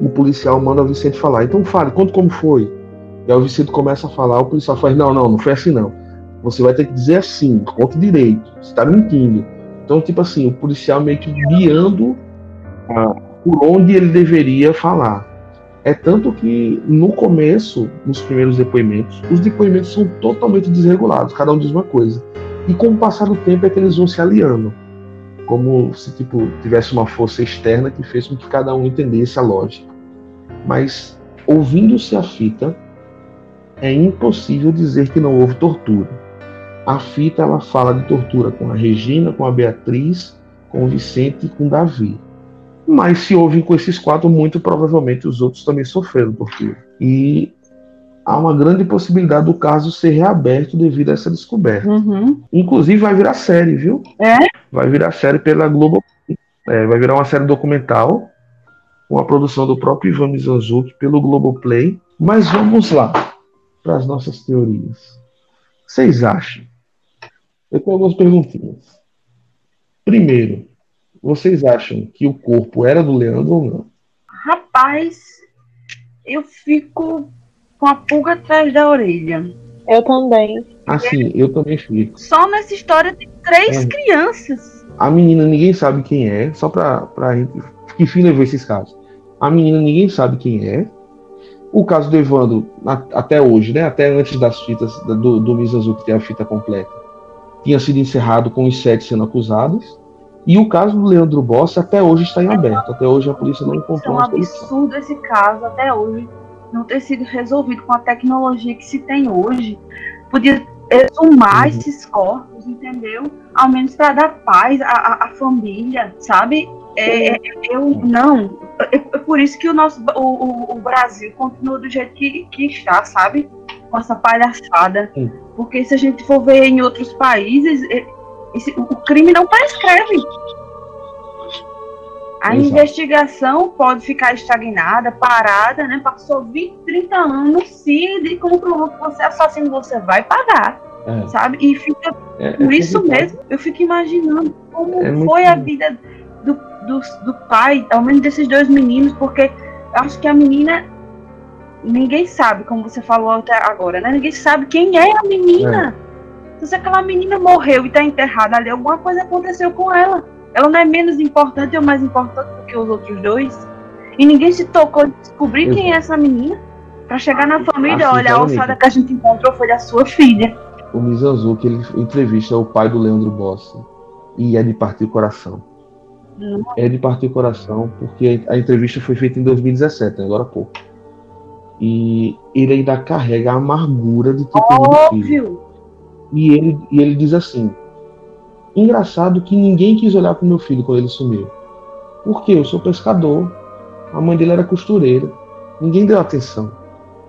o policial manda o Vicente falar. Então fale, conta como foi. E aí o Vicente começa a falar, o policial faz, não, não, não foi assim não. Você vai ter que dizer assim, conta direito, você está mentindo. Então, tipo assim, o policial meio que guiando ah, por onde ele deveria falar. É tanto que no começo, nos primeiros depoimentos, os depoimentos são totalmente desregulados, cada um diz uma coisa. E com o passar do tempo é que eles vão se aliando, como se tipo tivesse uma força externa que fez com que cada um entendesse a lógica. Mas ouvindo-se a fita, é impossível dizer que não houve tortura. A fita ela fala de tortura com a Regina, com a Beatriz, com o Vicente e com o Davi. Mas se houve com esses quatro, muito provavelmente os outros também sofreram tortura. E há uma grande possibilidade do caso ser reaberto devido a essa descoberta. Uhum. Inclusive vai virar série, viu? É? Vai virar série pela Globo. É, vai virar uma série documental com a produção do próprio Ivan Mizanzuki pelo Globoplay. Mas vamos lá para as nossas teorias. Vocês acham? Eu tenho algumas perguntinhas. Primeiro, vocês acham que o corpo era do Leandro ou não? Rapaz, eu fico com a pulga atrás da orelha. Eu também. Assim, eu também fico. Só nessa história tem três é. crianças. A menina ninguém sabe quem é, só pra, pra gente. Que fim levou esses casos? A menina ninguém sabe quem é. O caso do Evandro, até hoje, né? Até antes das fitas do, do Azul, que tem a fita completa, tinha sido encerrado com os sete sendo acusados. E o caso do Leandro Bossa até hoje está em aberto. Até hoje a polícia não encontrou. É um absurdo esse caso até hoje não ter sido resolvido com a tecnologia que se tem hoje, podia exumar uhum. esses corpos, entendeu? Ao menos para dar paz à, à, família, sabe? É, é, eu não. É, é, por isso que o nosso o, o, Brasil continua do jeito que, que está, sabe? Com essa palhaçada. Sim. Porque se a gente for ver em outros países, é, esse, o crime não prescreve. A Exato. investigação pode ficar estagnada, parada, né? Passou 20, 30 anos, se comprovou que você é assassino, você vai pagar. É. Sabe? E fica. É, é por isso mesmo, eu fico imaginando como é foi a vida do, do, do pai, ao menos desses dois meninos, porque acho que a menina. Ninguém sabe, como você falou até agora, né? Ninguém sabe quem é a menina. Então, se aquela menina morreu e está enterrada ali, alguma coisa aconteceu com ela. Ela não é menos importante ou mais importante do que os outros dois. E ninguém se tocou de descobrir quem é essa menina. Para chegar na família, olha, a ossada que a gente encontrou foi da sua filha. O Mizanzuki, ele entrevista o pai do Leandro Bossi. E é de partir o coração. Hum. É de partir o coração, porque a entrevista foi feita em 2017, agora há pouco. E ele ainda carrega a amargura de ter perdido filho. E ele, e ele diz assim: Engraçado que ninguém quis olhar para meu filho quando ele sumiu. Porque eu sou pescador, a mãe dele era costureira, ninguém deu atenção.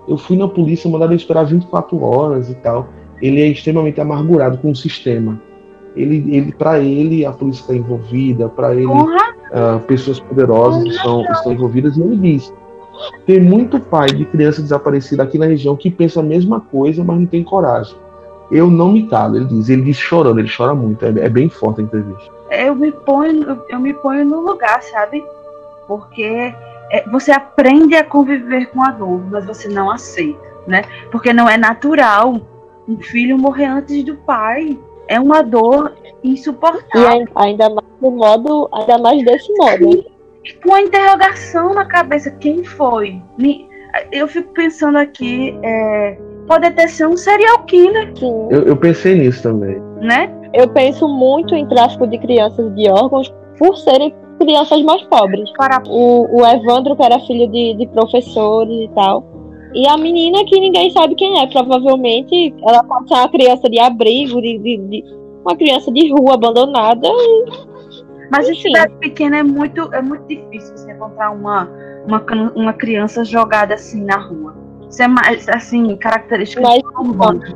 Eu fui na polícia, mandaram esperar 24 horas e tal. Ele é extremamente amargurado com o sistema. Ele, ele para ele, a polícia está envolvida, para ele, uh, pessoas poderosas estão, estão envolvidas, e ele diz: tem muito pai de criança desaparecida aqui na região que pensa a mesma coisa, mas não tem coragem. Eu não me calo, ele diz. Ele diz chorando, ele chora muito. É, é bem forte a entrevista. Eu me ponho, eu me ponho no lugar, sabe? Porque é, você aprende a conviver com a dor, mas você não aceita, né? Porque não é natural um filho morrer antes do pai. É uma dor insuportável. E ainda mais do modo, ainda mais desse modo com a interrogação na cabeça, quem foi? Eu fico pensando aqui, é, pode até ser um serial killer. Sim. Eu, eu pensei nisso também. Né? Eu penso muito em tráfico de crianças de órgãos por serem crianças mais pobres. Para... O, o Evandro, que era filho de, de professores e tal. E a menina que ninguém sabe quem é, provavelmente ela pode ser uma criança de abrigo, de, de, de uma criança de rua abandonada e mas Enfim. em cidade pequena é muito, é muito difícil você encontrar uma, uma, uma criança jogada assim na rua. Isso é mais, assim, característica Mas, urbana.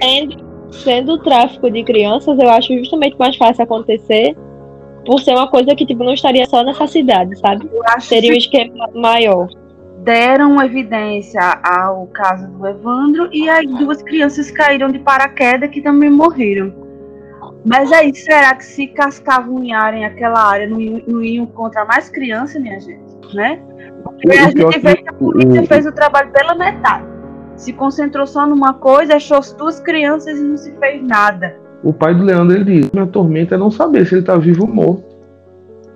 Sendo, sendo o tráfico de crianças, eu acho justamente mais fácil acontecer por ser uma coisa que tipo, não estaria só nessa cidade, sabe? Seria um esquema maior. Deram evidência ao caso do Evandro e aí duas crianças caíram de paraquedas que também morreram. Mas aí, será que se cascavunharem aquela área, não, não iam encontrar mais crianças, minha gente? Né? Porque a gente vê que a polícia fez o trabalho pela metade. Se concentrou só numa coisa, achou as duas crianças e não se fez nada. O pai do Leandro ele diz: minha tormenta é não saber se ele está vivo ou morto.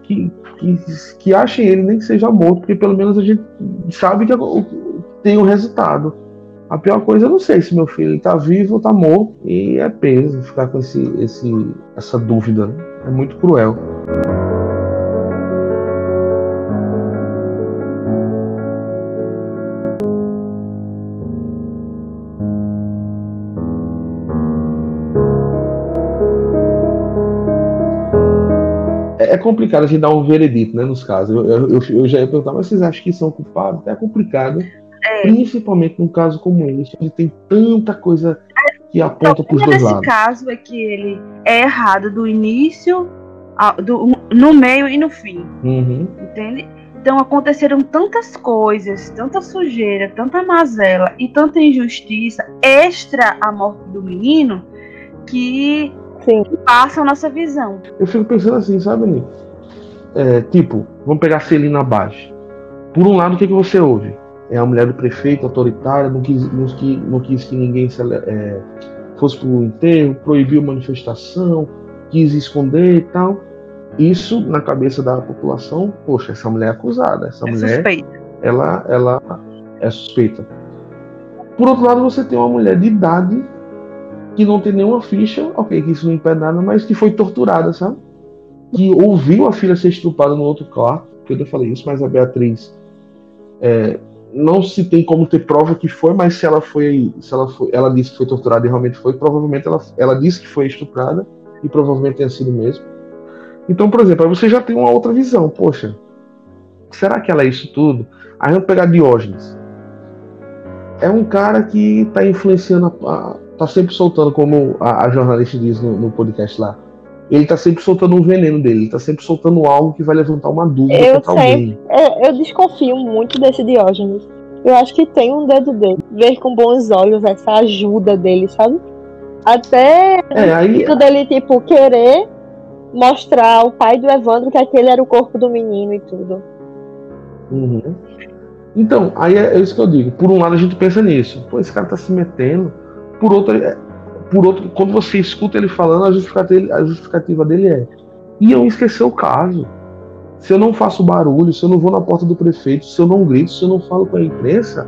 Que, que, que achem ele, nem que seja morto, porque pelo menos a gente sabe que tem o um resultado. A pior coisa, eu não sei se meu filho está vivo ou está morto. E é peso ficar com esse, esse, essa dúvida. Né? É muito cruel. Complicado a gente dar um veredito né, nos casos. Eu, eu, eu já ia perguntar, mas vocês acham que são culpados? É complicado. É. Principalmente num caso como esse, onde tem tanta coisa que aponta para os dois lados. Nesse caso é que ele é errado do início, do, no meio e no fim. Uhum. Entende? Então aconteceram tantas coisas, tanta sujeira, tanta mazela e tanta injustiça extra a morte do menino que Sim. passa a nossa visão. Eu fico pensando assim, sabe, Nico? É, tipo, vamos pegar Celina abaixo. Por um lado, o que, que você ouve? é a mulher do prefeito autoritária, não quis, não quis, não quis que ninguém é, fosse para o enterro, proibiu manifestação, quis esconder e tal. Isso na cabeça da população, poxa, essa mulher é acusada, essa é mulher, suspeita. ela, ela é suspeita. Por outro lado, você tem uma mulher de idade que não tem nenhuma ficha, ok, que isso não impede nada, mas que foi torturada, sabe? Que ouviu a filha ser estuprada no outro quarto, que eu falei isso, mas a Beatriz é, não se tem como ter prova que foi, mas se ela foi, se ela foi, ela disse que foi torturada e realmente foi, provavelmente ela, ela disse que foi estuprada e provavelmente tenha sido mesmo. Então, por exemplo, aí você já tem uma outra visão. Poxa, será que ela é isso tudo? Aí vamos pegar Diógenes. É um cara que está influenciando, está sempre soltando, como a, a jornalista diz no, no podcast lá, ele tá sempre soltando um veneno dele, ele tá sempre soltando algo que vai levantar uma dúvida eu contra alguém. Eu, eu desconfio muito desse Diógenes. Eu acho que tem um dedo dele. Ver com bons olhos essa ajuda dele, sabe? Até é, aí... dele, tipo, querer mostrar ao pai do Evandro que aquele era o corpo do menino e tudo. Uhum. Então, aí é, é, isso que eu digo. Por um lado a gente pensa nisso. Pô, esse cara tá se metendo. Por outro, é, por outro, quando você escuta ele falando, a justificativa, a justificativa dele é: iam esquecer o caso. Se eu não faço barulho, se eu não vou na porta do prefeito, se eu não grito, se eu não falo com a imprensa,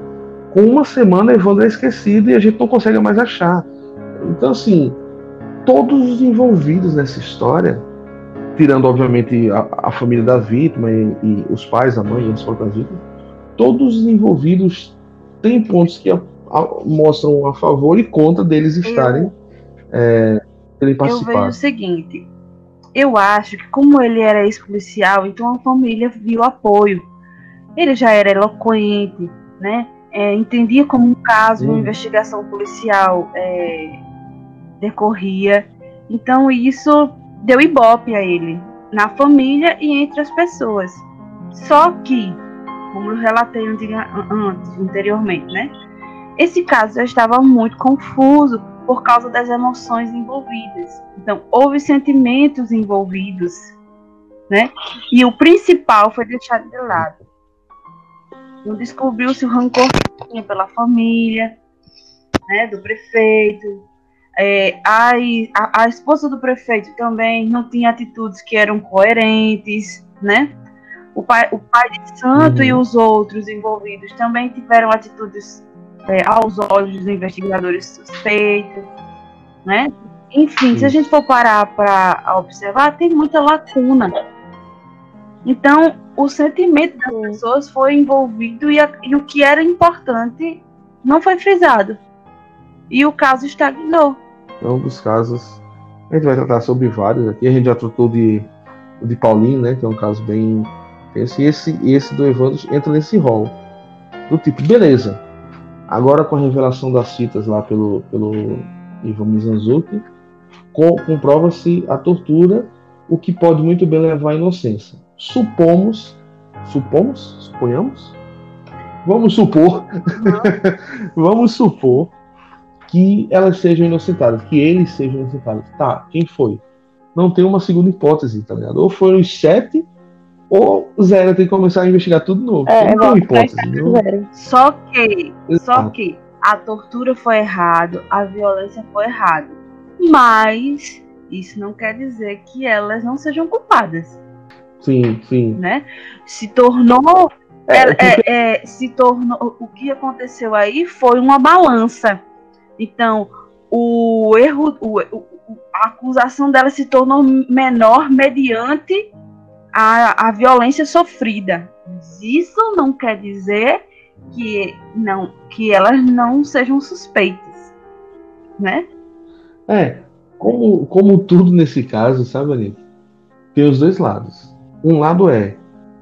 com uma semana Evandro é esquecido e a gente não consegue mais achar. Então, assim, todos os envolvidos nessa história, tirando, obviamente, a, a família da vítima e, e, os pais, a mãe e as próprias vítimas, todos os envolvidos têm pontos que a, mostram a favor e contra deles estarem eu, é, Eu vejo o seguinte, eu acho que como ele era ex-policial, então a família viu apoio. Ele já era eloquente, né? É, entendia como um caso, uma investigação policial é, decorria. Então isso deu ibope a ele, na família e entre as pessoas. Só que, como eu relatei antes, anteriormente, né? Esse caso já estava muito confuso por causa das emoções envolvidas. Então, houve sentimentos envolvidos, né? E o principal foi deixado de lado. Não descobriu-se o rancor que tinha pela família, né, do prefeito. É, a, a, a, esposa do prefeito também não tinha atitudes que eram coerentes, né? O pai, o pai de santo uhum. e os outros envolvidos também tiveram atitudes é, aos olhos dos investigadores suspeitos, né? Enfim, Sim. se a gente for parar para observar, tem muita lacuna. Então, o sentimento das pessoas foi envolvido e, a, e o que era importante não foi frisado. E o caso estagnou. É um dos casos. A gente vai tratar sobre vários aqui. A gente já tratou de, de Paulinho, né? Que é um caso bem. Esse, esse, esse do Evandro entra nesse rol. Do tipo, beleza. Agora com a revelação das fitas lá pelo, pelo Ivan Mizanzuki, comprova-se a tortura, o que pode muito bem levar à inocência. Supomos, supomos, suponhamos, vamos supor, vamos supor que elas sejam inocentadas, que eles sejam inocentados. Tá, quem foi? Não tem uma segunda hipótese, tá ligado? Ou foram os sete ou Zero tem que começar a investigar tudo novo. É, não tem hipótese. Só que, só que a tortura foi errado, a violência foi errado. Mas isso não quer dizer que elas não sejam culpadas. Sim, sim. Né? Se tornou. É, é, é, é, se tornou. O que aconteceu aí foi uma balança. Então, o erro. O, o, a acusação dela se tornou menor mediante a, a violência sofrida. Mas isso não quer dizer que não que elas não sejam suspeitas, né? É, como, como tudo nesse caso, sabe, Anitta? Tem os dois lados. Um lado é,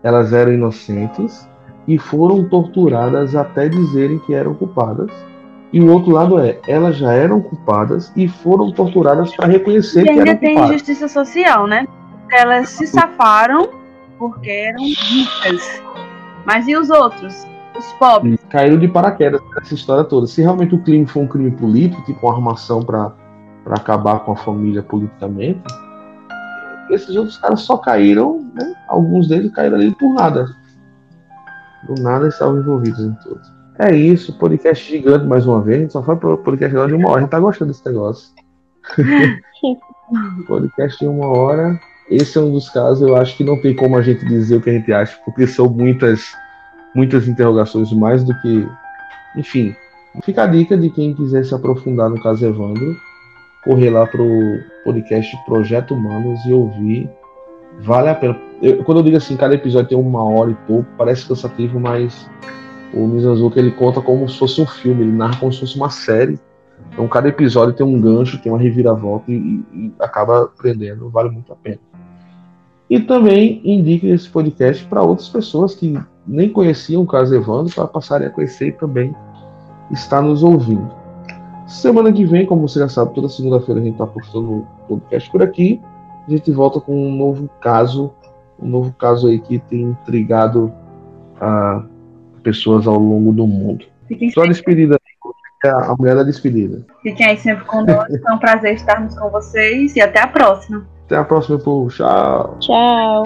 elas eram inocentes e foram torturadas até dizerem que eram culpadas. E o outro lado é, elas já eram culpadas e foram torturadas para reconhecer e que eram culpadas. E ainda tem injustiça social, né? Elas se safaram porque eram ricas. Mas e os outros? Os pobres? Caíram de paraquedas nessa história toda. Se realmente o crime foi um crime político, tipo uma armação para acabar com a família politicamente, esses outros caras só caíram, né? alguns deles caíram ali por nada. Do nada estavam envolvidos em tudo. É isso, podcast gigante mais uma vez. A gente só foi pro podcast de uma hora. A gente tá gostando desse negócio. podcast de uma hora esse é um dos casos, eu acho que não tem como a gente dizer o que a gente acha, porque são muitas, muitas interrogações mais do que. Enfim, fica a dica de quem quiser se aprofundar no caso Evandro, correr lá pro podcast Projeto Humanos e ouvir. Vale a pena. Eu, quando eu digo assim, cada episódio tem uma hora e pouco, parece cansativo, mas o Mizanzuki ele conta como se fosse um filme, ele narra como se fosse uma série. Então cada episódio tem um gancho, tem uma reviravolta e, e acaba aprendendo, vale muito a pena. E também indique esse podcast para outras pessoas que nem conheciam o caso Evandro para passarem a conhecer e também estar nos ouvindo. Semana que vem, como você já sabe, toda segunda-feira a gente está postando o podcast por aqui. A gente volta com um novo caso, um novo caso aí que tem intrigado a ah, pessoas ao longo do mundo. Só a despedida, a mulher da despedida. Fiquem aí sempre conosco, é um prazer estarmos com vocês e até a próxima. Até a próxima, povo. Tchau. Tchau.